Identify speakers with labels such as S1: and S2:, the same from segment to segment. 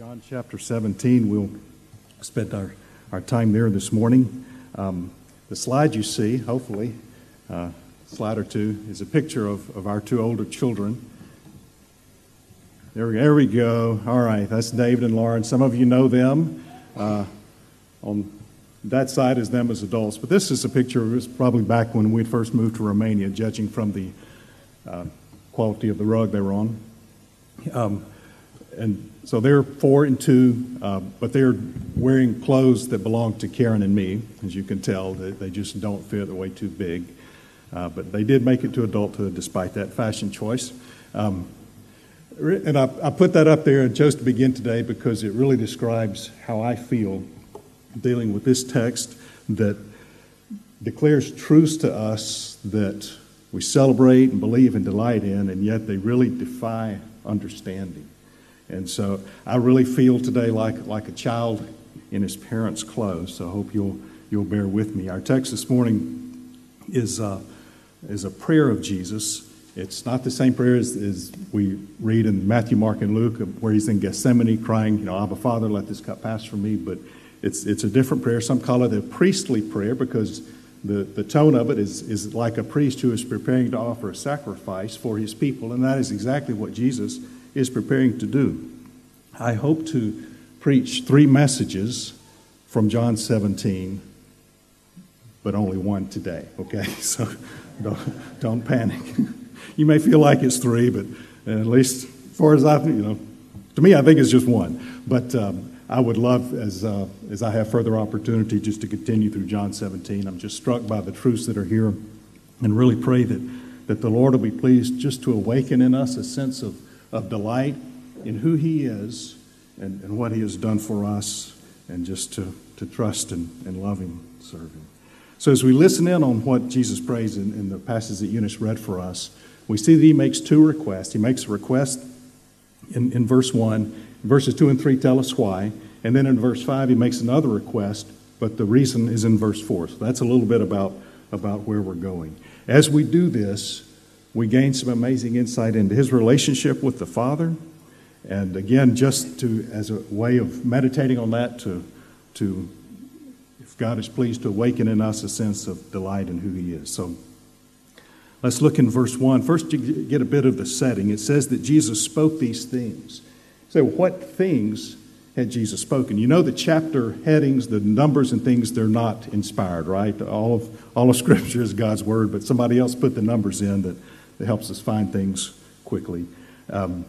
S1: John chapter 17. We'll spend our, our time there this morning. Um, the slide you see, hopefully, uh, slide or two, is a picture of, of our two older children. There we, go. there we go. All right, that's David and Lauren. Some of you know them. Uh, on that side is them as adults. But this is a picture of us probably back when we first moved to Romania, judging from the uh, quality of the rug they were on. Um, and so they're four and two, uh, but they're wearing clothes that belong to Karen and me. As you can tell, they, they just don't fit, they're way too big. Uh, but they did make it to adulthood despite that fashion choice. Um, and I, I, put that up there and chose to begin today because it really describes how I feel dealing with this text that declares truths to us that we celebrate and believe and delight in, and yet they really defy understanding. And so I really feel today like, like a child in his parents' clothes. So I hope you'll, you'll bear with me. Our text this morning is, uh, is a prayer of Jesus. It's not the same prayer as, as, we read in Matthew, Mark, and Luke, where he's in Gethsemane crying, you know, Abba, Father, let this cup pass from me. But it's, it's a different prayer. Some call it a priestly prayer because the, the tone of it is, is like a priest who is preparing to offer a sacrifice for his people. And that is exactly what Jesus is preparing to do. I hope to preach three messages from John 17, but only one today, okay? So don't, don't panic. you may feel like it's three, but at least as far as I, you know, to me, I think it's just one. But um, I would love, as, uh, as I have further opportunity, just to continue through John 17. I'm just struck by the truths that are here and really pray that, that the Lord will be pleased just to awaken in us a sense of of delight in who He is and, and what He has done for us, and just to, to trust and, and love Him, serve Him. So, as we listen in on what Jesus prays in, in the passage that Eunice read for us, we see that He makes two requests. He makes a request in, in verse 1, verses 2 and 3 tell us why, and then in verse 5, He makes another request, but the reason is in verse 4. So, that's a little bit about, about where we're going. As we do this, we gain some amazing insight into his relationship with the Father. And again, just to as a way of meditating on that, to, to if God is pleased to awaken in us a sense of delight in who He is. So let's look in verse 1. First, you get a bit of the setting. It says that Jesus spoke these things. So, what things had Jesus spoken? You know the chapter headings, the numbers and things, they're not inspired, right? All of, all of Scripture is God's Word, but somebody else put the numbers in that that helps us find things quickly. Um,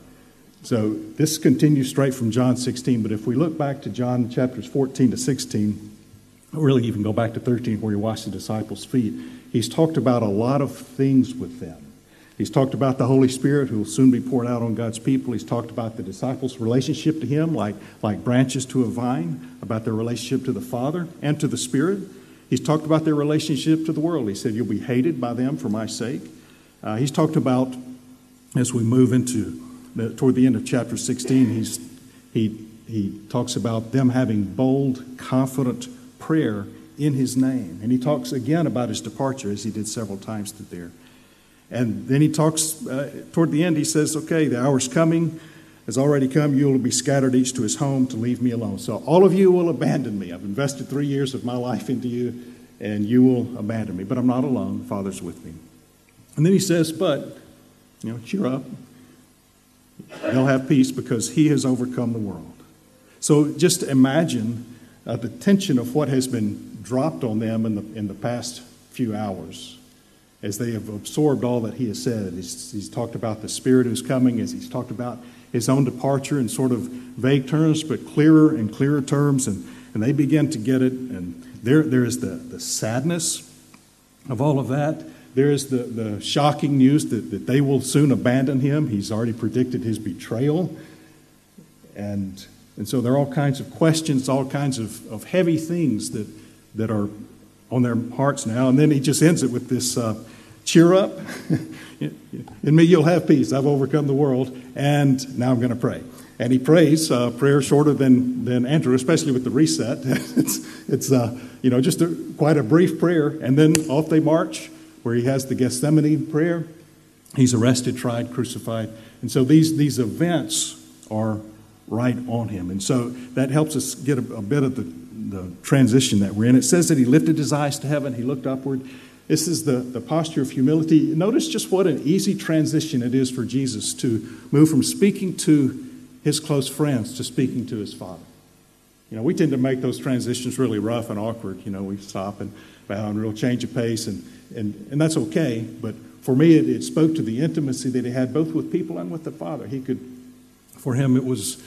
S1: so this continues straight from John 16, but if we look back to John chapters 14 to 16, really even go back to 13 where he washed the disciples' feet, he's talked about a lot of things with them. He's talked about the Holy Spirit who will soon be poured out on God's people. He's talked about the disciples' relationship to him, like, like branches to a vine, about their relationship to the Father and to the Spirit. He's talked about their relationship to the world. He said, You'll be hated by them for my sake. Uh, he's talked about, as we move into the, toward the end of chapter 16, he's, he, he talks about them having bold, confident prayer in his name. And he talks again about his departure, as he did several times through there. And then he talks, uh, toward the end, he says, Okay, the hour's coming, has already come. You will be scattered each to his home to leave me alone. So all of you will abandon me. I've invested three years of my life into you, and you will abandon me. But I'm not alone. The Father's with me. And then he says, But, you know, cheer up. They'll have peace because he has overcome the world. So just imagine uh, the tension of what has been dropped on them in the, in the past few hours as they have absorbed all that he has said. He's, he's talked about the Spirit who's coming, as he's talked about his own departure in sort of vague terms, but clearer and clearer terms. And, and they begin to get it. And there, there is the, the sadness of all of that. There is the, the shocking news that, that they will soon abandon him. He's already predicted his betrayal. And, and so there are all kinds of questions, all kinds of, of heavy things that, that are on their hearts now. And then he just ends it with this uh, cheer up. In me, you'll have peace. I've overcome the world. And now I'm going to pray. And he prays uh, prayer shorter than, than Andrew, especially with the reset. it's it's uh, you know just a, quite a brief prayer, and then off they march where he has the Gethsemane prayer. He's arrested, tried, crucified. And so these, these events are right on him. And so that helps us get a, a bit of the, the transition that we're in. It says that he lifted his eyes to heaven, he looked upward. This is the, the posture of humility. Notice just what an easy transition it is for Jesus to move from speaking to his close friends to speaking to his Father. You know, we tend to make those transitions really rough and awkward. You know, we stop and bow and real change of pace, and, and, and that's okay. But for me, it, it spoke to the intimacy that he had both with people and with the Father. He could, for him, it was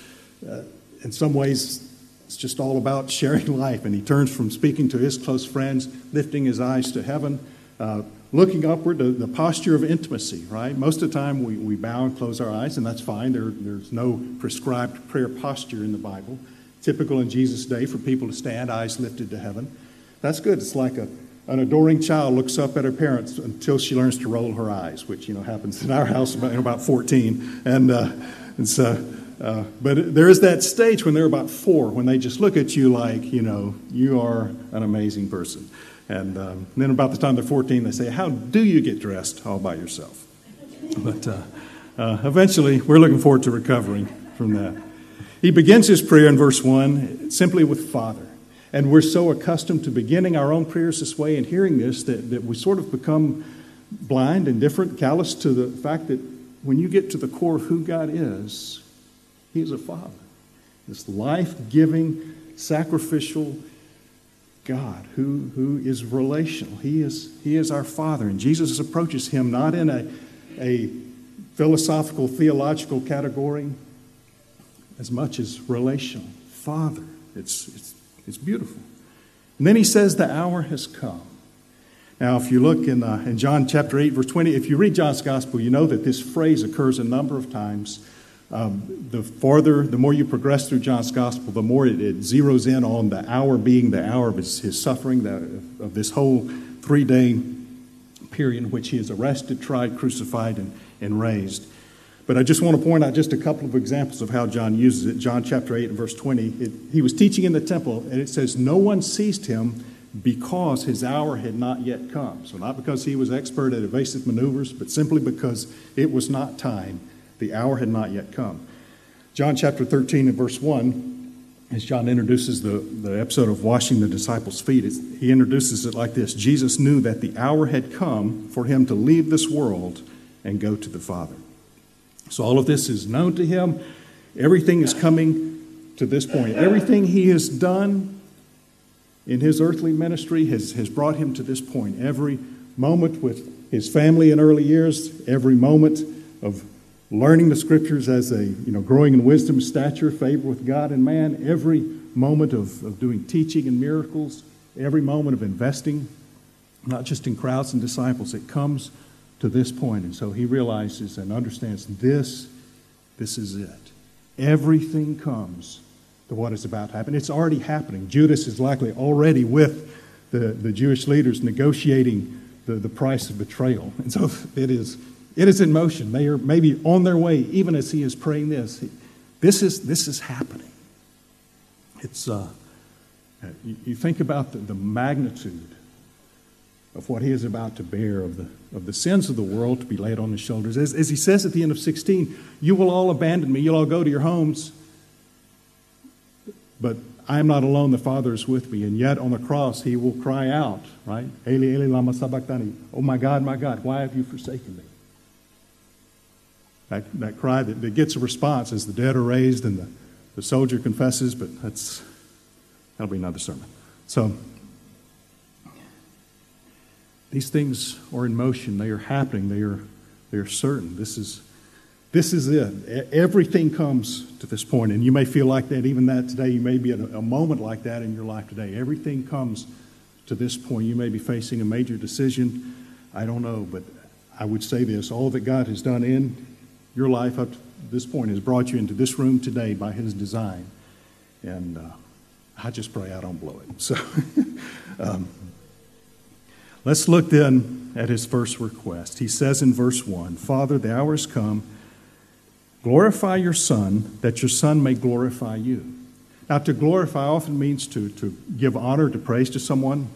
S1: uh, in some ways, it's just all about sharing life. And he turns from speaking to his close friends, lifting his eyes to heaven, uh, looking upward, to the posture of intimacy, right? Most of the time we, we bow and close our eyes, and that's fine. There, there's no prescribed prayer posture in the Bible typical in Jesus' day for people to stand, eyes lifted to heaven. That's good. It's like a, an adoring child looks up at her parents until she learns to roll her eyes, which you know happens in our house about, about 14. And, uh, and so, uh, but there is that stage when they're about four, when they just look at you like, you know, you are an amazing person. And, um, then about the time they're 14, they say, How do you get dressed all by yourself? But uh, uh eventually, we're looking forward to recovering from that. He begins his prayer in verse 1 simply with Father. And we're so accustomed to beginning our own prayers this way and hearing this that, that we sort of become blind, indifferent, callous to the fact that when you get to the core of who God is, He is a Father. This life giving, sacrificial God who, who is relational. He is, he is our Father. And Jesus approaches Him not in a, a philosophical, theological category, as much as relational. Father. It's, it's, it's beautiful. And then he says, The hour has come. Now, if you look in, uh, in John chapter 8, verse 20, if you read John's gospel, you know that this phrase occurs a number of times. Um, the farther, the more you progress through John's gospel, the more it, it zeroes in on the hour being the hour of his, his suffering, the, of this whole three day period in which he is arrested, tried, crucified, and, and raised. But I just want to point out just a couple of examples of how John uses it. John chapter 8 and verse 20. It, he was teaching in the temple, and it says, No one seized him because his hour had not yet come. So, not because he was expert at evasive maneuvers, but simply because it was not time. The hour had not yet come. John chapter 13 and verse 1, as John introduces the, the episode of washing the disciples' feet, he introduces it like this Jesus knew that the hour had come for him to leave this world and go to the Father. So all of this is known to him. Everything is coming to this point. Everything he has done in his earthly ministry has, has brought him to this point. Every moment with his family in early years, every moment of learning the scriptures as a, you know, growing in wisdom, stature, favor with God and man, every moment of, of doing teaching and miracles, every moment of investing, not just in crowds and disciples, it comes to this point. And so he realizes and understands this, this is it. Everything comes to what is about to happen. It's already happening. Judas is likely already with the, the Jewish leaders negotiating the, the price of betrayal. And so it is, it is in motion. They are maybe on their way, even as he is praying this. This is, this is happening. It's, uh, you, you think about the, the magnitude of what he is about to bear, of the, of the sins of the world to be laid on his shoulders. As, as he says at the end of 16, you will all abandon me, you'll all go to your homes, but I am not alone, the Father is with me. And yet on the cross, he will cry out, right? Eli, Eli, lama sabachthani. Oh my God, my God, why have you forsaken me? That, that cry that, that gets a response as the dead are raised and the, the soldier confesses, but that's, that'll be another sermon. So, these things are in motion, they are happening, they are, they are certain. This is, this is it. Everything comes to this point, and you may feel like that even that today. You may be at a, moment like that in your life today. Everything comes to this point. You may be facing a major decision. I don't know, but I would say this all that God has done in your life up to this point has brought you into this room today by His design. And uh, I just pray I don't blow it. So, um, Let's look then at his first request. He says in verse 1 Father, the hour has come. Glorify your Son, that your Son may glorify you. Now, to glorify often means to, to give honor, to praise to someone.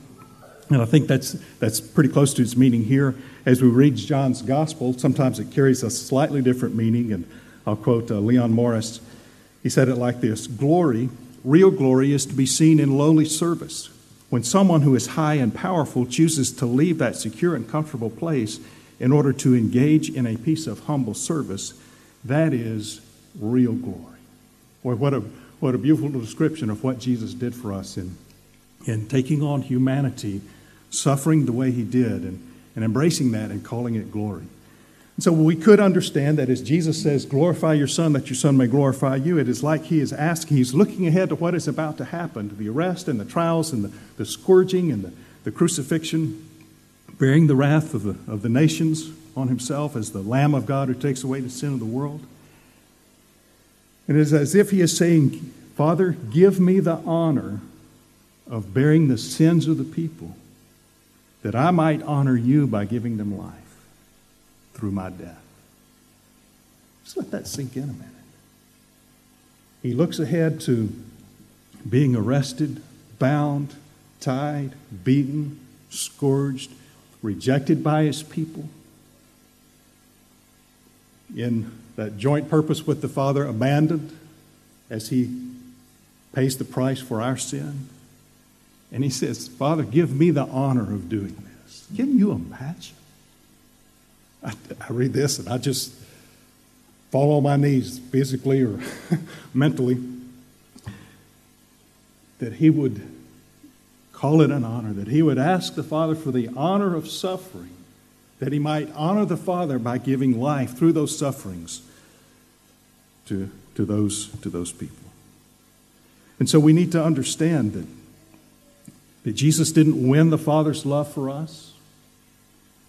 S1: And I think that's, that's pretty close to its meaning here. As we read John's gospel, sometimes it carries a slightly different meaning. And I'll quote uh, Leon Morris He said it like this Glory, real glory, is to be seen in lowly service. When someone who is high and powerful chooses to leave that secure and comfortable place in order to engage in a piece of humble service, that is real glory. Boy, what a, what a beautiful description of what Jesus did for us in, in taking on humanity, suffering the way he did, and, and embracing that and calling it glory. And so we could understand that as Jesus says, glorify your Son, that your Son may glorify you, it is like he is asking, he's looking ahead to what is about to happen, to the arrest and the trials and the, the scourging and the, the crucifixion, bearing the wrath of the, of the nations on himself as the Lamb of God who takes away the sin of the world. And it is as if he is saying, Father, give me the honor of bearing the sins of the people, that I might honor you by giving them life through my death. Just let that sink in a minute. He looks ahead to being arrested, bound, tied, beaten, scourged, rejected by his people. In that joint purpose with the Father, abandoned as he pays the price for our sin. And he says, Father, give me the honor of doing this. Can you imagine? I, I read this and I just fall on my knees physically or mentally that he would call it an honor, that he would ask the Father for the honor of suffering, that he might honor the Father by giving life through those sufferings to, to, those, to those people. And so we need to understand that, that Jesus didn't win the Father's love for us.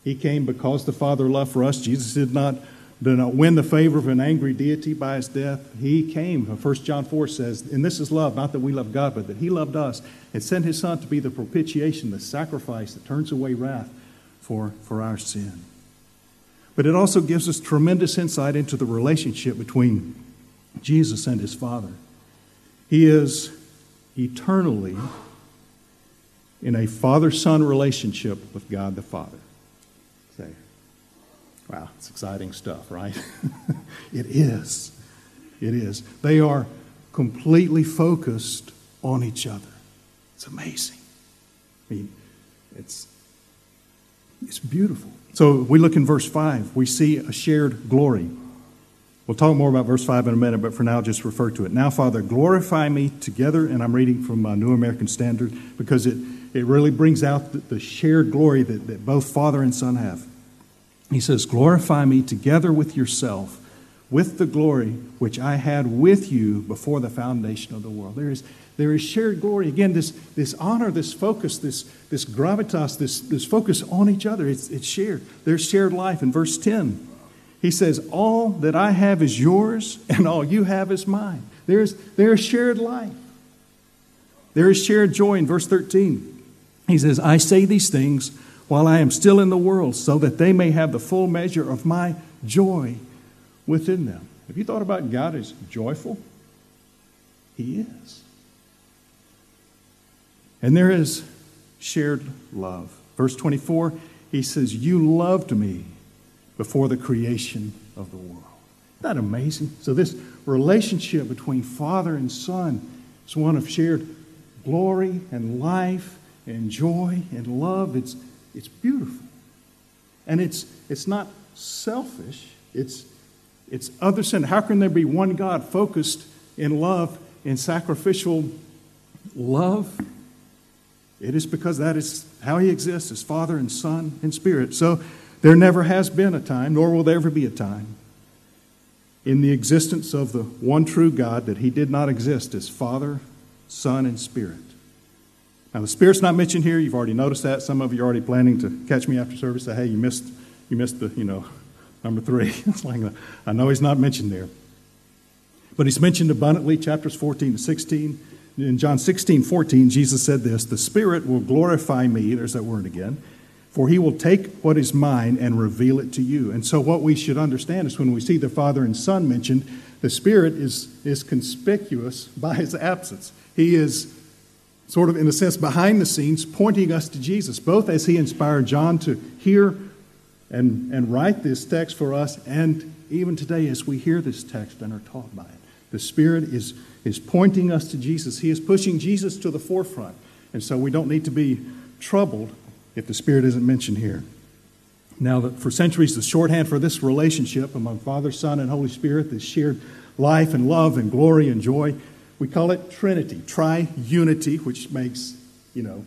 S1: He came because the Father loved for us. Jesus did not, did not win the favor of an angry deity by his death. He came. 1 John 4 says, And this is love, not that we love God, but that he loved us and sent his Son to be the propitiation, the sacrifice that turns away wrath for, for our sin. But it also gives us tremendous insight into the relationship between Jesus and his Father. He is eternally in a father son relationship with God the Father. Wow, it's exciting stuff, right? it is. It is. They are completely focused on each other. It's amazing. I mean, it's, it's beautiful. So we look in verse 5, we see a shared glory. We'll talk more about verse 5 in a minute, but for now, just refer to it. Now, Father, glorify me together, and I'm reading from uh, New American Standard because it, it really brings out the, the shared glory that, that both Father and Son have. He says, Glorify me together with yourself, with the glory which I had with you before the foundation of the world. There is, there is shared glory. Again, this, this honor, this focus, this, this gravitas, this, this focus on each other, it's, it's shared. There's shared life. In verse 10, he says, All that I have is yours, and all you have is mine. There's, there's shared life. There is shared joy in verse 13. He says, I say these things while I am still in the world, so that they may have the full measure of my joy within them. Have you thought about God as joyful? He is. And there is shared love. Verse 24, he says, You loved me before the creation of the world. Isn't that amazing? So, this relationship between Father and Son is one of shared glory and life and joy and love. It's, it's beautiful. And it's, it's not selfish, it's, it's other centered. How can there be one God focused in love, in sacrificial love? It is because that is how He exists as Father and Son and Spirit. So there never has been a time, nor will there ever be a time, in the existence of the one true God that He did not exist as Father, Son, and Spirit. Now, the Spirit's not mentioned here. You've already noticed that. Some of you are already planning to catch me after service. Say, hey, you missed, you missed the, you know, number three. it's like, I know he's not mentioned there. But he's mentioned abundantly, chapters 14 to 16. In John 16, 14, Jesus said this The Spirit will glorify me, there's that word again, for he will take what is mine and reveal it to you. And so, what we should understand is when we see the Father and Son mentioned, the Spirit is, is conspicuous by his absence. He is sort of, in a sense, behind the scenes, pointing us to Jesus, both as he inspired John to hear and, and write this text for us, and even today as we hear this text and are taught by it. The Spirit is, is pointing us to Jesus. He is pushing Jesus to the forefront. And so we don't need to be troubled if the Spirit isn't mentioned here. Now, for centuries, the shorthand for this relationship among Father, Son, and Holy Spirit, this shared life and love and glory and joy, we call it Trinity, tri-unity, which makes, you know,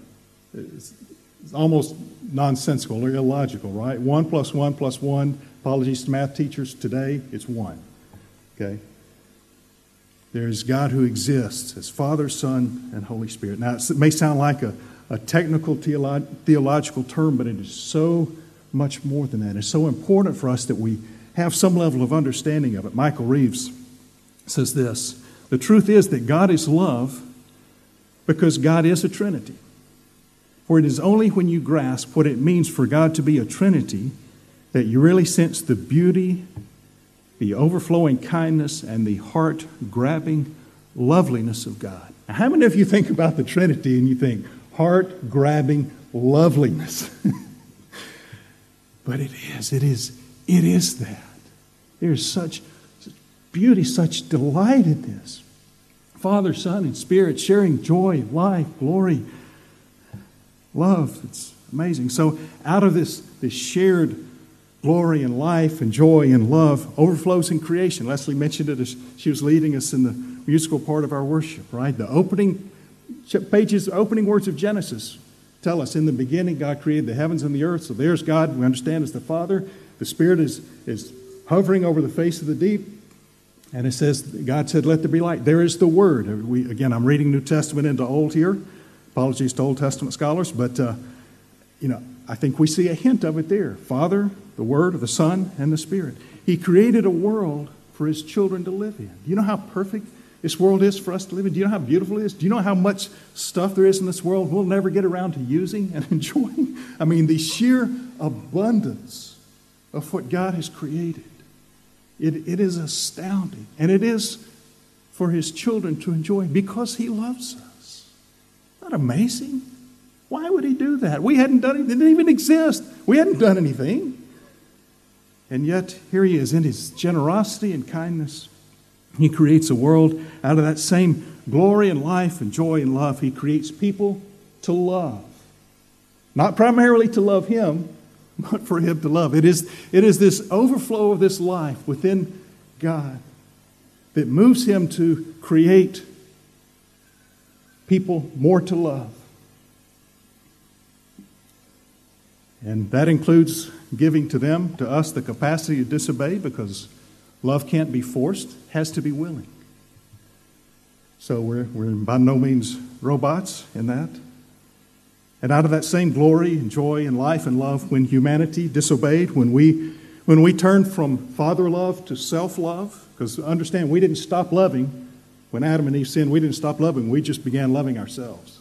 S1: it's, it's almost nonsensical or illogical, right? One plus one plus one. Apologies to math teachers today, it's one. Okay? There is God who exists as Father, Son, and Holy Spirit. Now, it may sound like a, a technical theolo- theological term, but it is so much more than that. It's so important for us that we have some level of understanding of it. Michael Reeves says this The truth is that God is love because God is a Trinity. For it is only when you grasp what it means for God to be a Trinity that you really sense the beauty, the overflowing kindness, and the heart grabbing loveliness of God. Now, how many of you think about the Trinity and you think heart grabbing loveliness? but it is, it is, it is that. There's such, such beauty, such delight in this. Father, Son, and Spirit sharing joy, life, glory, love. It's amazing. So, out of this, this shared glory and life and joy and love overflows in creation. Leslie mentioned it as she was leading us in the musical part of our worship, right? The opening pages, opening words of Genesis tell us in the beginning God created the heavens and the earth. So there's God, we understand as the Father. The Spirit is, is hovering over the face of the deep. And it says, God said, Let there be light. There is the Word. We, again, I'm reading New Testament into Old here. Apologies to Old Testament scholars, but, uh, you know, I think we see a hint of it there. Father, the Word, the Son, and the Spirit. He created a world for His children to live in. Do you know how perfect this world is for us to live in? Do you know how beautiful it is? Do you know how much stuff there is in this world we'll never get around to using and enjoying? I mean, the sheer abundance of what God has created. It, it is astounding. And it is for His children to enjoy because He loves us. That amazing? Why would He do that? We hadn't done it, didn't even exist. We hadn't done anything. And yet, here he is in his generosity and kindness. He creates a world out of that same glory and life and joy and love. He creates people to love. Not primarily to love him, but for him to love. It is, it is this overflow of this life within God that moves him to create people more to love. And that includes giving to them, to us, the capacity to disobey because love can't be forced, has to be willing. So we're, we're by no means robots in that. And out of that same glory and joy and life and love, when humanity disobeyed, when we, when we turned from father love to self love, because understand, we didn't stop loving when Adam and Eve sinned, we didn't stop loving, we just began loving ourselves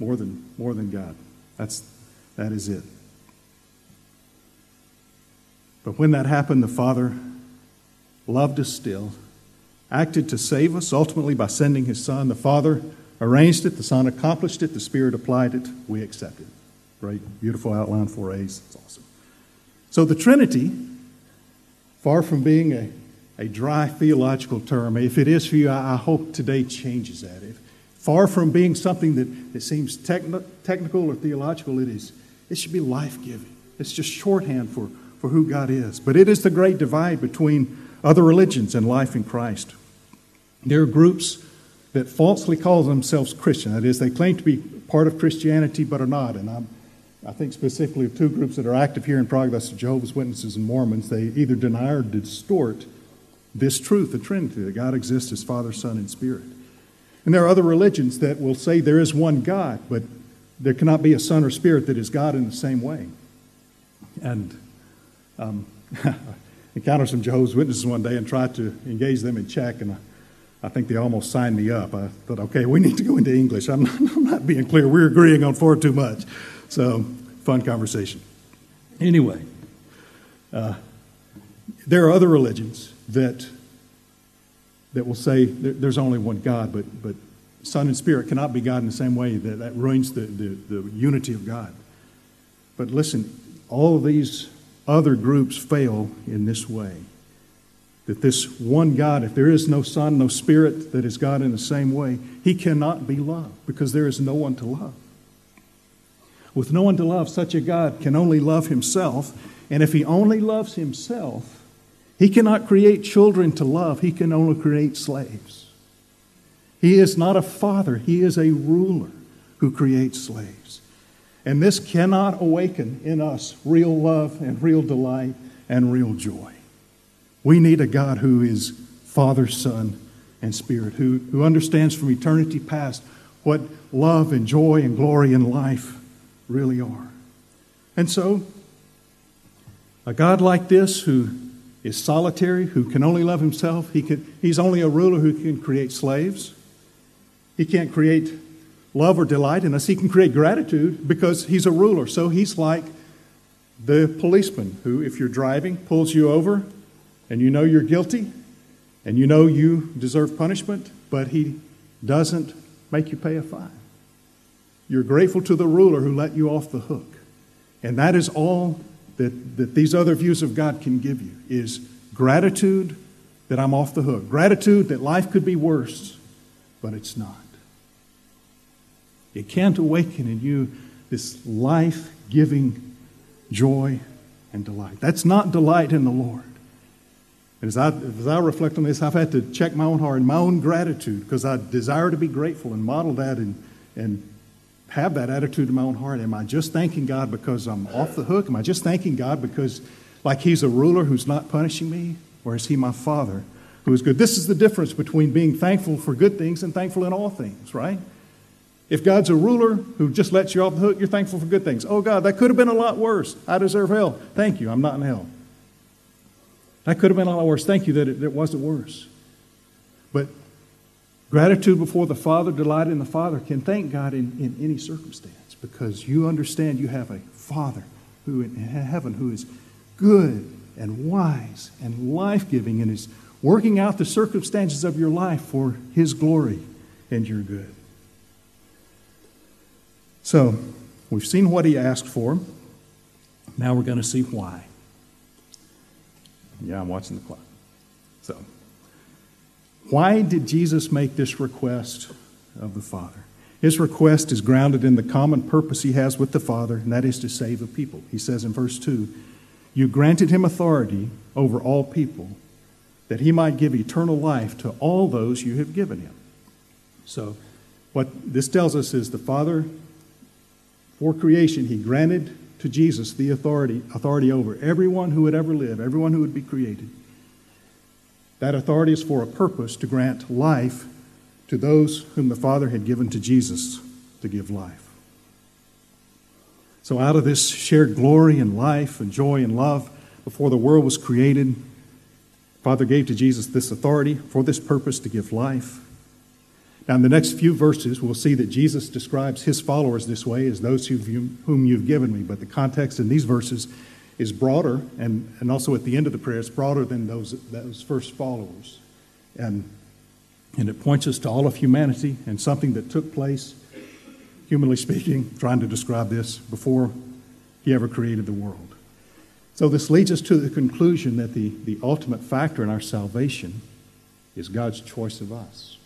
S1: more than, more than God. That's, that is it. But when that happened, the Father loved us still, acted to save us, ultimately by sending His Son. The Father arranged it, the Son accomplished it, the Spirit applied it, we accepted. Great, beautiful outline, four A's. It's awesome. So the Trinity, far from being a, a dry theological term, if it is for you, I, I hope today changes that. If, far from being something that, that seems techn- technical or theological, it is it should be life giving. It's just shorthand for, for who God is. But it is the great divide between other religions and life in Christ. There are groups that falsely call themselves Christian. That is, they claim to be part of Christianity but are not. And I'm, I think specifically of two groups that are active here in Prague that's Jehovah's Witnesses and Mormons. They either deny or distort this truth, the Trinity, that God exists as Father, Son, and Spirit. And there are other religions that will say there is one God, but there cannot be a Son or Spirit that is God in the same way. And um, encountered some Jehovah's Witnesses one day and tried to engage them in Czech, and I, I, think they almost signed me up. I thought, okay, we need to go into English. I'm not, I'm not being clear. We're agreeing on far too much. So, fun conversation. Anyway, uh, there are other religions that that will say there, there's only one God, but but Son and Spirit cannot be God in the same way. That, that ruins the, the, the unity of God. But listen, all of these other groups fail in this way. That this one God, if there is no Son, no Spirit that is God in the same way, he cannot be loved because there is no one to love. With no one to love, such a God can only love himself. And if he only loves himself, he cannot create children to love, he can only create slaves. He is not a father, he is a ruler who creates slaves. And this cannot awaken in us real love and real delight and real joy. We need a God who is Father, Son, and Spirit, who, who understands from eternity past what love and joy and glory and life really are. And so, a God like this who is solitary, who can only love himself, he can, he's only a ruler who can create slaves. He can't create love or delight in us. He can create gratitude because he's a ruler. So he's like the policeman who, if you're driving, pulls you over and you know you're guilty and you know you deserve punishment, but he doesn't make you pay a fine. You're grateful to the ruler who let you off the hook. And that is all that, that these other views of God can give you is gratitude that I'm off the hook. Gratitude that life could be worse, but it's not. It can't awaken in you this life giving joy and delight. That's not delight in the Lord. And as I, as I reflect on this, I've had to check my own heart and my own gratitude because I desire to be grateful and model that and, and have that attitude in my own heart. Am I just thanking God because I'm off the hook? Am I just thanking God because, like, He's a ruler who's not punishing me? Or is He my Father who is good? This is the difference between being thankful for good things and thankful in all things, right? If God's a ruler who just lets you off the hook, you're thankful for good things. Oh, God, that could have been a lot worse. I deserve hell. Thank you. I'm not in hell. That could have been a lot worse. Thank you that it, it wasn't worse. But gratitude before the Father, delight in the Father, can thank God in, in any circumstance because you understand you have a Father who in heaven who is good and wise and life giving and is working out the circumstances of your life for His glory and your good. So, we've seen what he asked for. Now we're going to see why. Yeah, I'm watching the clock. So, why did Jesus make this request of the Father? His request is grounded in the common purpose he has with the Father, and that is to save a people. He says in verse 2 You granted him authority over all people, that he might give eternal life to all those you have given him. So, what this tells us is the Father for creation, he granted to Jesus the authority, authority over everyone who would ever live, everyone who would be created. That authority is for a purpose to grant life to those whom the Father had given to Jesus to give life. So, out of this shared glory and life and joy and love before the world was created, Father gave to Jesus this authority for this purpose to give life. Now, in the next few verses, we'll see that Jesus describes his followers this way as those whom you've given me. But the context in these verses is broader, and, and also at the end of the prayer, it's broader than those, those first followers. And, and it points us to all of humanity and something that took place, humanly speaking, trying to describe this, before he ever created the world. So, this leads us to the conclusion that the, the ultimate factor in our salvation is God's choice of us.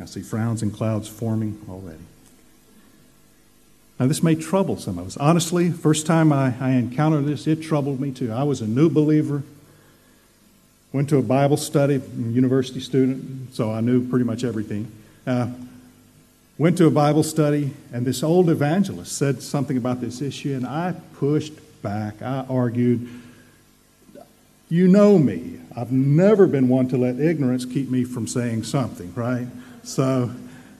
S1: I see frowns and clouds forming already. Now, this may trouble some of us. Honestly, first time I, I encountered this, it troubled me too. I was a new believer, went to a Bible study, university student, so I knew pretty much everything. Uh, went to a Bible study, and this old evangelist said something about this issue, and I pushed back. I argued. You know me. I've never been one to let ignorance keep me from saying something, right? So,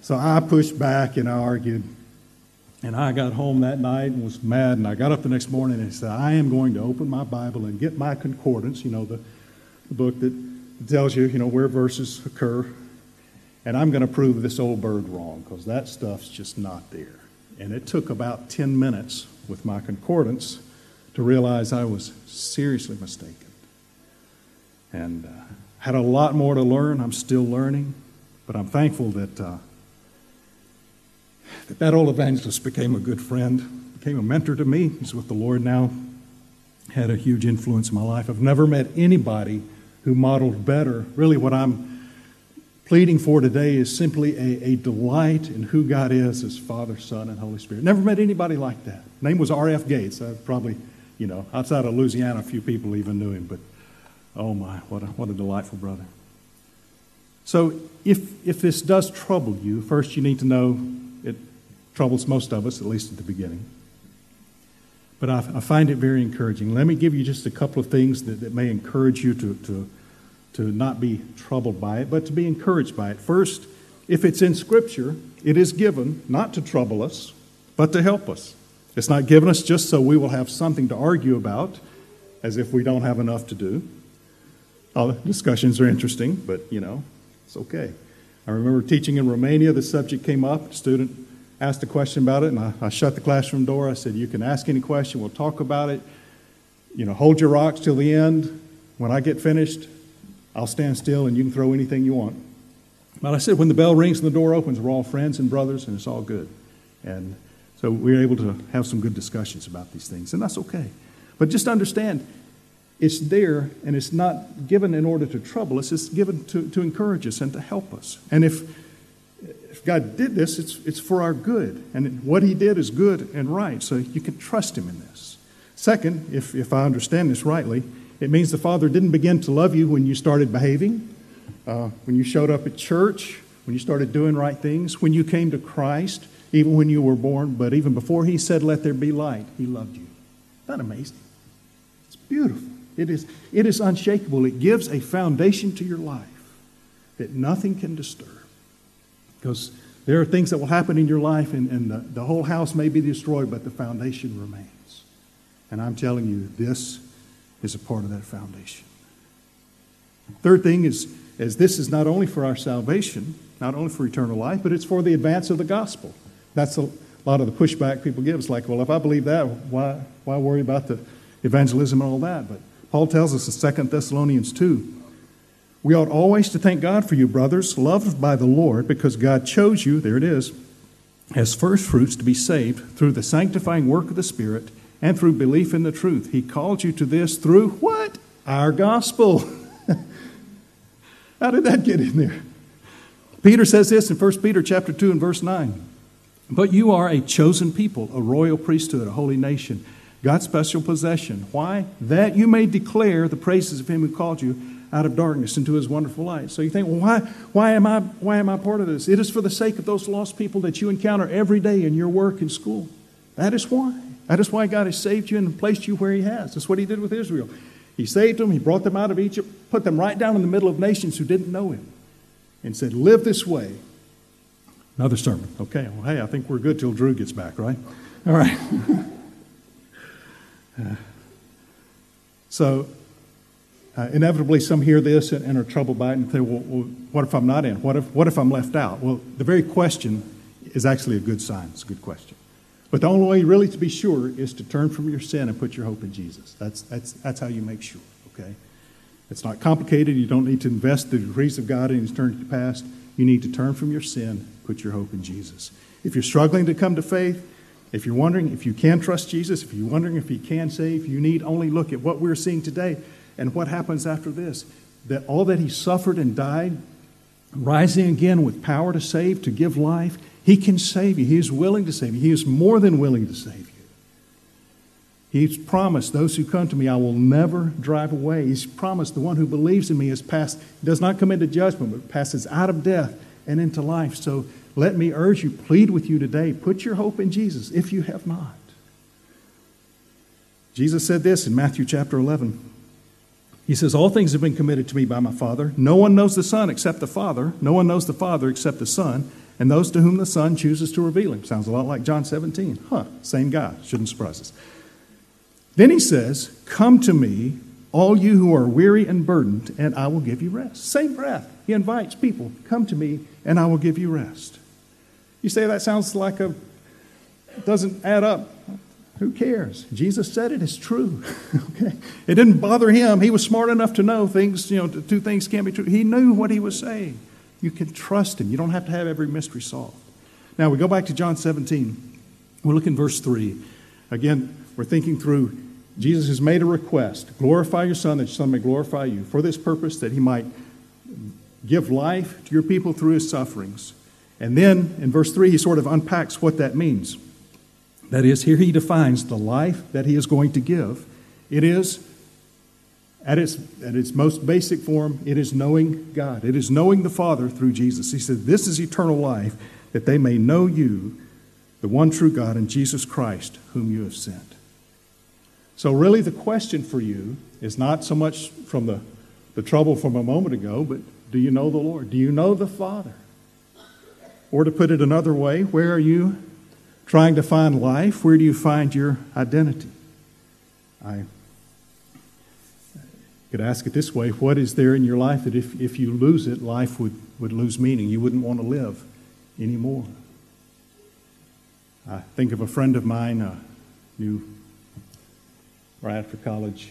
S1: so I pushed back and I argued. And I got home that night and was mad. And I got up the next morning and said, I am going to open my Bible and get my concordance, you know, the, the book that tells you, you know, where verses occur. And I'm going to prove this old bird wrong because that stuff's just not there. And it took about 10 minutes with my concordance to realize I was seriously mistaken. And uh, had a lot more to learn. I'm still learning. But I'm thankful that, uh, that that old evangelist became a good friend, became a mentor to me. He's with the Lord now. had a huge influence in my life. I've never met anybody who modeled better. Really, what I'm pleading for today is simply a, a delight in who God is as Father, Son, and Holy Spirit. Never met anybody like that. Name was R.F. Gates. I probably, you know, outside of Louisiana, a few people even knew him, but oh my, what a, what a delightful brother. So, if, if this does trouble you, first you need to know it troubles most of us, at least at the beginning. But I, I find it very encouraging. Let me give you just a couple of things that, that may encourage you to, to, to not be troubled by it, but to be encouraged by it. First, if it's in Scripture, it is given not to trouble us, but to help us. It's not given us just so we will have something to argue about, as if we don't have enough to do. The discussions are interesting, but you know, it's okay. I remember teaching in Romania, the subject came up, a student asked a question about it, and I, I shut the classroom door. I said, You can ask any question, we'll talk about it. You know, hold your rocks till the end. When I get finished, I'll stand still and you can throw anything you want. But I said, when the bell rings and the door opens, we're all friends and brothers, and it's all good. And so we are able to have some good discussions about these things, and that's okay. But just understand, it's there, and it's not given in order to trouble us, it's given to, to encourage us and to help us. And if, if God did this, it's, it's for our good. And what He did is good and right, so you can trust Him in this. Second, if, if I understand this rightly, it means the Father didn't begin to love you when you started behaving, uh, when you showed up at church, when you started doing right things, when you came to Christ, even when you were born, but even before He said, Let there be light, He loved you. Isn't that amazing? It's beautiful. It is, it is unshakable. It gives a foundation to your life that nothing can disturb. Because there are things that will happen in your life, and, and the, the whole house may be destroyed, but the foundation remains. And I'm telling you, this is a part of that foundation. Third thing is, is this is not only for our salvation, not only for eternal life, but it's for the advance of the gospel. That's a lot of the pushback people give. It's like, well, if I believe that, why, why worry about the evangelism and all that? But Paul tells us in 2 Thessalonians 2 we ought always to thank God for you, brothers, loved by the Lord, because God chose you, there it is, as first fruits to be saved through the sanctifying work of the Spirit and through belief in the truth. He called you to this through what? Our gospel. How did that get in there? Peter says this in 1 Peter chapter 2 and verse 9. But you are a chosen people, a royal priesthood, a holy nation, God's special possession. Why? That you may declare the praises of him who called you out of darkness into his wonderful light. So you think, well, why, why, am I, why am I part of this? It is for the sake of those lost people that you encounter every day in your work and school. That is why. That is why God has saved you and placed you where He has. That's what He did with Israel. He saved them, He brought them out of Egypt, put them right down in the middle of nations who didn't know Him, and said, Live this way. Another sermon. Okay, well, hey, I think we're good till Drew gets back, right? All right. so, uh, inevitably, some hear this and, and, are troubled by it and say, well, well, what if I'm not in? What if, what if I'm left out? Well, the very question is actually a good sign. It's a good question. But the only way really to be sure is to turn from your sin and put your hope in Jesus. That's, that's, that's how you make sure, okay? It's not complicated. You don't need to invest the decrees of God in eternity past. You need to turn from your sin, put your hope in Jesus. If you're struggling to come to faith, if you're wondering if you can trust Jesus, if you're wondering if He can save, you need only look at what we're seeing today and what happens after this. That all that He suffered and died, rising again with power to save, to give life, he can save you. He is willing to save you. He is more than willing to save you. He's promised those who come to me, I will never drive away. He's promised the one who believes in me is passed, does not come into judgment, but passes out of death and into life. So let me urge you, plead with you today, put your hope in Jesus if you have not. Jesus said this in Matthew chapter 11. He says, All things have been committed to me by my Father. No one knows the Son except the Father. No one knows the Father except the Son and those to whom the Son chooses to reveal him. Sounds a lot like John 17. Huh, same guy. Shouldn't surprise us. Then he says, Come to me, all you who are weary and burdened, and I will give you rest. Same breath. He invites people, Come to me, and I will give you rest. You say that sounds like a, doesn't add up. Who cares? Jesus said. It's true. okay. It didn't bother him. He was smart enough to know things, you know, two things can't be true. He knew what he was saying. You can trust Him. You don't have to have every mystery solved. Now, we go back to John 17. We'll look in verse 3. Again, we're thinking through Jesus has made a request glorify your Son, that your Son may glorify you, for this purpose, that he might give life to your people through his sufferings. And then in verse 3, he sort of unpacks what that means. That is, here he defines the life that he is going to give. It is, at its, at its most basic form, it is knowing God. It is knowing the Father through Jesus. He said, This is eternal life, that they may know you, the one true God, and Jesus Christ, whom you have sent. So, really, the question for you is not so much from the, the trouble from a moment ago, but do you know the Lord? Do you know the Father? Or to put it another way, where are you trying to find life? Where do you find your identity? I could ask it this way What is there in your life that if, if you lose it, life would, would lose meaning? You wouldn't want to live anymore. I think of a friend of mine, uh, knew right after college.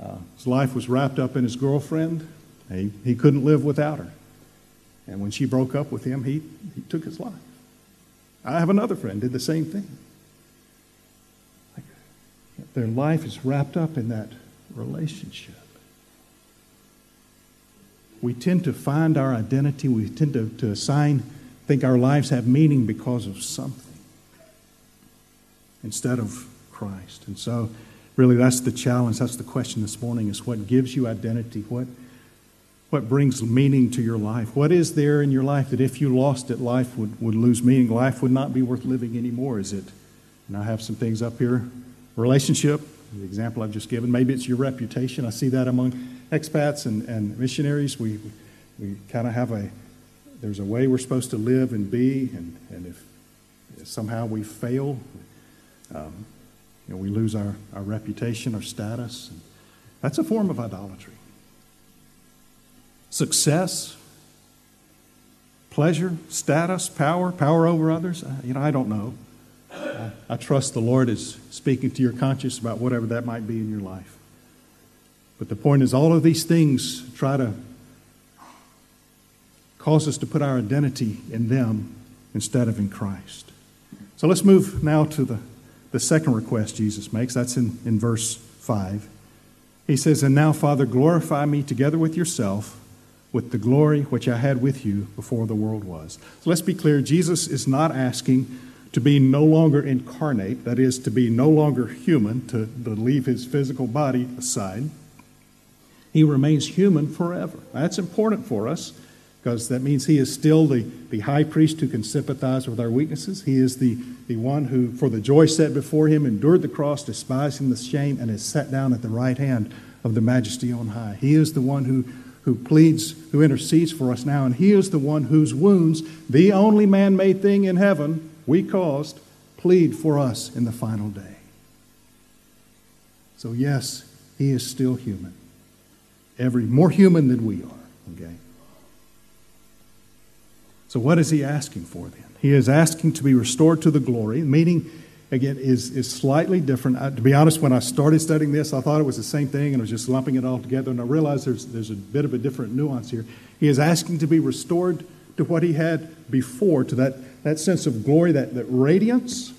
S1: Uh, his life was wrapped up in his girlfriend. He, he couldn't live without her. And when she broke up with him, he, he took his life. I have another friend did the same thing. Like, their life is wrapped up in that relationship. We tend to find our identity, we tend to, to assign, think our lives have meaning because of something instead of Christ. And so, really, that's the challenge. That's the question this morning is what gives you identity? What, what brings meaning to your life? What is there in your life that if you lost it, life would, would lose meaning? Life would not be worth living anymore, is it? And I have some things up here. Relationship, the example I've just given. Maybe it's your reputation. I see that among expats and, and missionaries. We, we kind of have a, there's a way we're supposed to live and be, and, and if, somehow we fail, um, you know, we lose our, our reputation, our status. That's a form of idolatry success, pleasure, status, power, power over others? Uh, you know, I don't know. I, I trust the Lord is speaking to your conscience about whatever that might be in your life. But the point is, all of these things try to cause us to put our identity in them instead of in Christ. So let's move now to the, the second request Jesus makes. That's in, in verse 5. He says, And now, Father, glorify me together with yourself with the glory which I had with you before the world was. So let's be clear Jesus is not asking to be no longer incarnate, that is, to be no longer human, to, to leave his physical body aside. He remains human forever. That's important for us because that means he is still the, the high priest who can sympathize with our weaknesses. He is the, the one who, for the joy set before him, endured the cross, despising the shame, and is set down at the right hand of the majesty on high. He is the one who who pleads, who intercedes for us now, and he is the one whose wounds, the only man made thing in heaven we caused, plead for us in the final day. So, yes, he is still human. Every more human than we are, okay? So, what is he asking for then? He is asking to be restored to the glory, meaning again, is, is slightly different. I, to be honest, when I started studying this, I thought it was the same thing and I was just lumping it all together. And I realized there's, there's a bit of a different nuance here. He is asking to be restored to what he had before, to that, that sense of glory, that, that radiance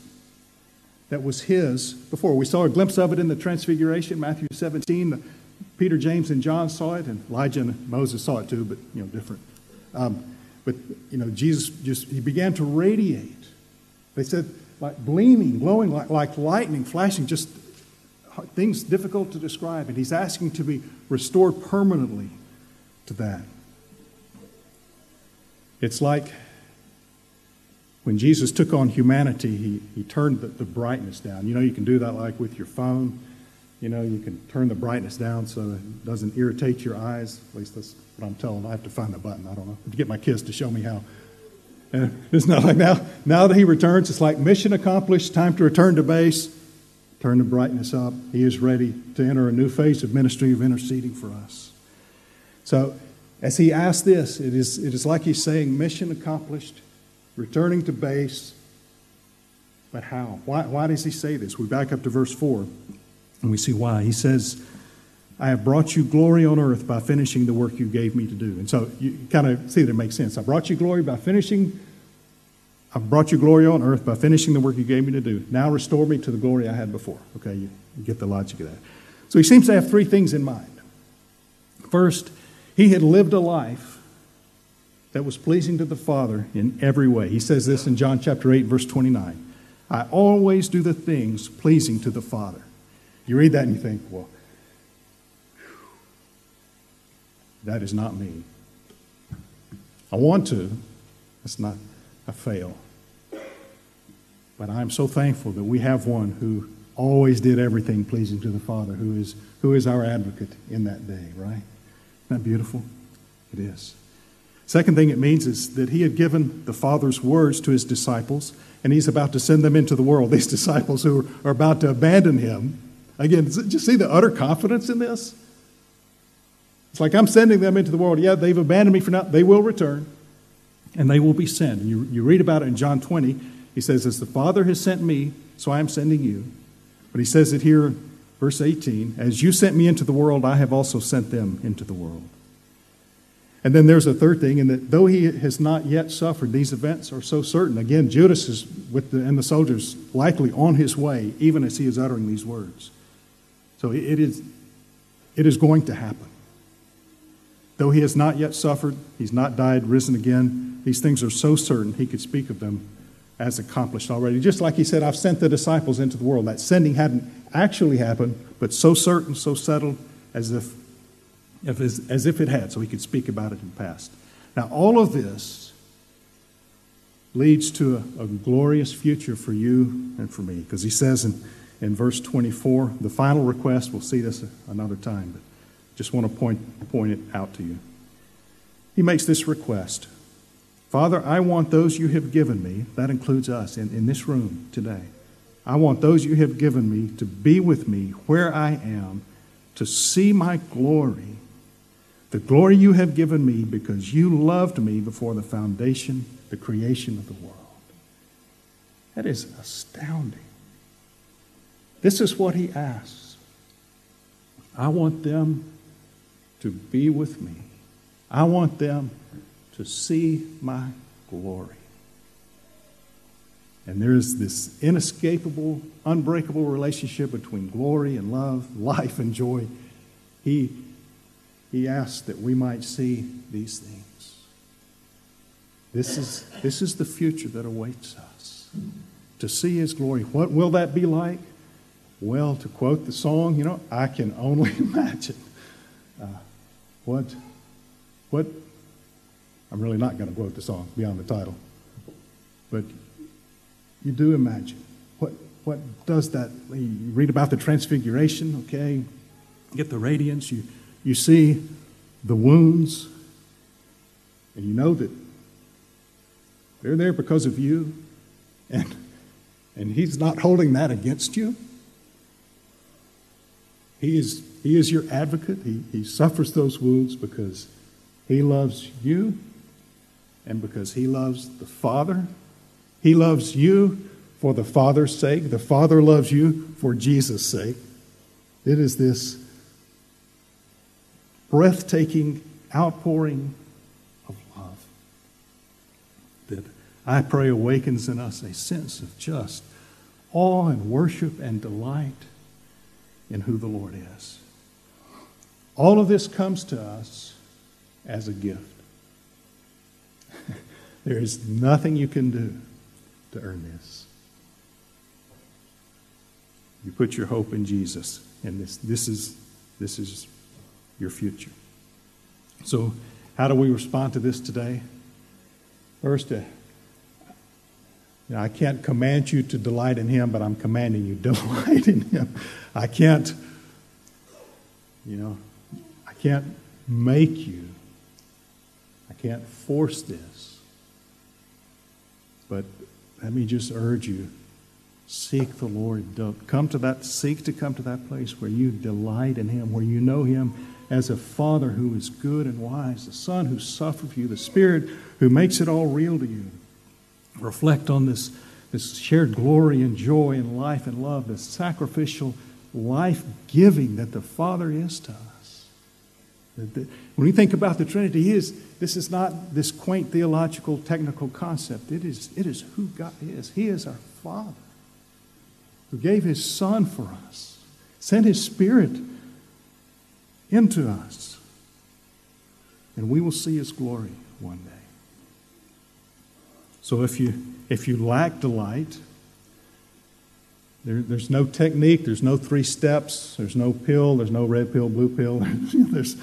S1: that was his before. We saw a glimpse of it in the Transfiguration, Matthew 17. Peter, James, and John saw it, and Elijah and Moses saw it too, but you know, different. Um, but you know, Jesus just he began to radiate. They said like gleaming, glowing like, like lightning, flashing, just things difficult to describe. And he's asking to be restored permanently to that. It's like when Jesus took on humanity, he, he turned the, the brightness down. You know, you can do that like with your phone. You know, you can turn the brightness down so it doesn't irritate your eyes. At least that's what I'm telling. I have to find the button. I don't know. I have to get my kids to show me how. And it's not like now, now that he returns, it's like mission accomplished, time to return to base, turn the brightness up. He is ready to enter a new phase of ministry of interceding for us. So, as he asks this, it is, it is like he's saying, mission accomplished, returning to base. But how? Why, why does he say this? We back up to verse 4 and we see why. He says, I have brought you glory on earth by finishing the work you gave me to do. And so you kind of see that it makes sense. I brought you glory by finishing I've brought you glory on earth by finishing the work you gave me to do. Now restore me to the glory I had before. Okay, you, you get the logic of that. So he seems to have three things in mind. First, he had lived a life that was pleasing to the Father in every way. He says this in John chapter 8, verse 29. I always do the things pleasing to the Father. You read that and you think, well, that is not me. I want to. That's not, I fail. But I'm so thankful that we have one who always did everything pleasing to the Father, who is, who is our advocate in that day, right? Isn't that beautiful? It is. Second thing it means is that he had given the Father's words to his disciples, and he's about to send them into the world. These disciples who are about to abandon him. Again, did you see the utter confidence in this? It's like I'm sending them into the world. Yeah, they've abandoned me for now. They will return, and they will be sent. And you, you read about it in John 20. He says, As the Father has sent me, so I am sending you. But he says it here, verse 18 As you sent me into the world, I have also sent them into the world. And then there's a third thing, and that though he has not yet suffered, these events are so certain. Again, Judas is with the, and the soldiers likely on his way, even as he is uttering these words. So it is, it is going to happen. Though he has not yet suffered, he's not died, risen again, these things are so certain he could speak of them as accomplished already. Just like he said, I've sent the disciples into the world. That sending hadn't actually happened, but so certain, so settled, as if, if as if it had, so he could speak about it in the past. Now, all of this leads to a, a glorious future for you and for me, because he says in, in verse 24, the final request, we'll see this another time, but just want to point, point it out to you. He makes this request Father, I want those you have given me, that includes us in, in this room today. I want those you have given me to be with me where I am, to see my glory, the glory you have given me because you loved me before the foundation, the creation of the world. That is astounding. This is what he asks. I want them to be with me. I want them to see my glory. And there is this inescapable, unbreakable relationship between glory and love, life and joy. He, he asks that we might see these things. This is, this is the future that awaits us to see His glory. What will that be like? Well, to quote the song, you know, I can only imagine. Uh, what, what I'm really not going to quote the song beyond the title. But you do imagine. What, what does that? You read about the transfiguration, okay? Get the radiance. You, you see the wounds. And you know that they're there because of you. And, and He's not holding that against you. He is, he is your advocate. He, he suffers those wounds because He loves you and because He loves the Father. He loves you for the Father's sake. The Father loves you for Jesus' sake. It is this breathtaking outpouring of love that I pray awakens in us a sense of just awe and worship and delight in who the Lord is. All of this comes to us as a gift. there is nothing you can do to earn this. You put your hope in Jesus, and this, this, is, this is your future. So, how do we respond to this today? First, uh, I can't command you to delight in Him, but I'm commanding you delight in Him. I can't, you know, I can't make you I can't force this. But let me just urge you seek the Lord. Don't come to that, seek to come to that place where you delight in Him, where you know Him as a Father who is good and wise, the Son who suffered for you, the Spirit who makes it all real to you. Reflect on this, this shared glory and joy and life and love, this sacrificial life giving that the Father is to us. When we think about the Trinity, is, this is not this quaint theological, technical concept. It is, it is who God is. He is our Father who gave his Son for us, sent his Spirit into us, and we will see his glory one day. So if you, if you lack delight, there, there's no technique, there's no three steps, there's no pill, there's no red pill, blue pill. there's,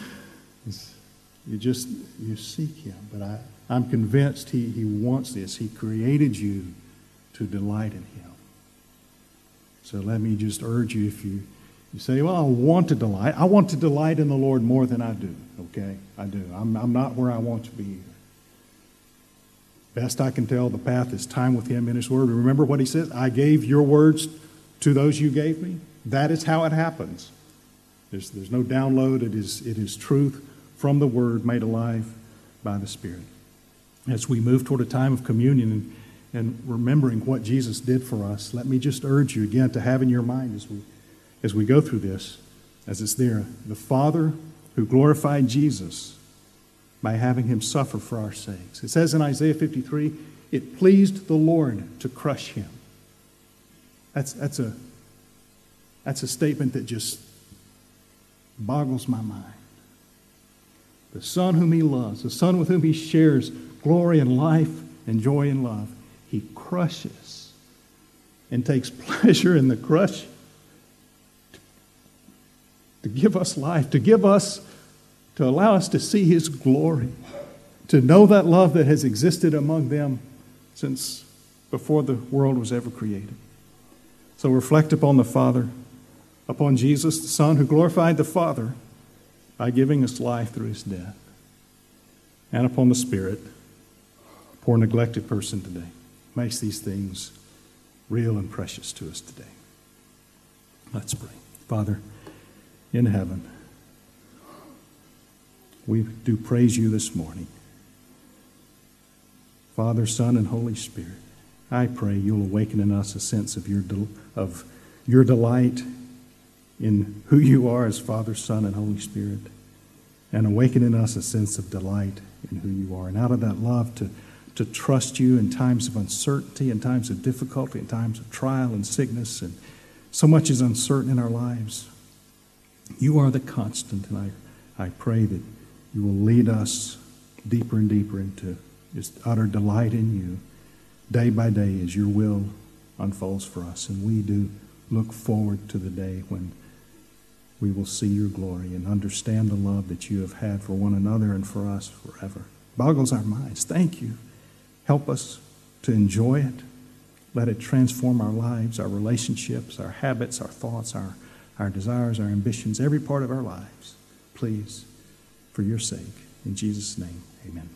S1: you just you seek him. But I, I'm convinced he, he wants this. He created you to delight in him. So let me just urge you if you, you say, Well, I want to delight. I want to delight in the Lord more than I do. Okay? I do. I'm, I'm not where I want to be. Best I can tell, the path is time with Him in His Word. Remember what He says? I gave your words to those you gave me. That is how it happens. There's, there's no download. It is, it is truth from the Word made alive by the Spirit. As we move toward a time of communion and, and remembering what Jesus did for us, let me just urge you again to have in your mind as we, as we go through this, as it's there, the Father who glorified Jesus by having him suffer for our sakes. It says in Isaiah 53 it pleased the Lord to crush him. That's, that's, a, that's a statement that just boggles my mind. The Son whom he loves, the Son with whom he shares glory and life and joy and love, he crushes and takes pleasure in the crush to give us life, to give us to allow us to see His glory, to know that love that has existed among them since before the world was ever created. So reflect upon the Father, upon Jesus, the Son, who glorified the Father by giving us life through His death, and upon the Spirit, poor neglected person today. Makes these things real and precious to us today. Let's pray. Father in heaven, we do praise you this morning. Father, Son, and Holy Spirit, I pray you'll awaken in us a sense of your, del- of your delight in who you are as Father, Son, and Holy Spirit, and awaken in us a sense of delight in who you are. And out of that love, to, to trust you in times of uncertainty, in times of difficulty, in times of trial and sickness, and so much is uncertain in our lives. You are the constant, and I, I pray that you will lead us deeper and deeper into just utter delight in you day by day as your will unfolds for us. And we do look forward to the day when we will see your glory and understand the love that you have had for one another and for us forever. Boggles our minds. Thank you. Help us to enjoy it. Let it transform our lives, our relationships, our habits, our thoughts, our, our desires, our ambitions, every part of our lives. Please for your sake. In Jesus' name, amen.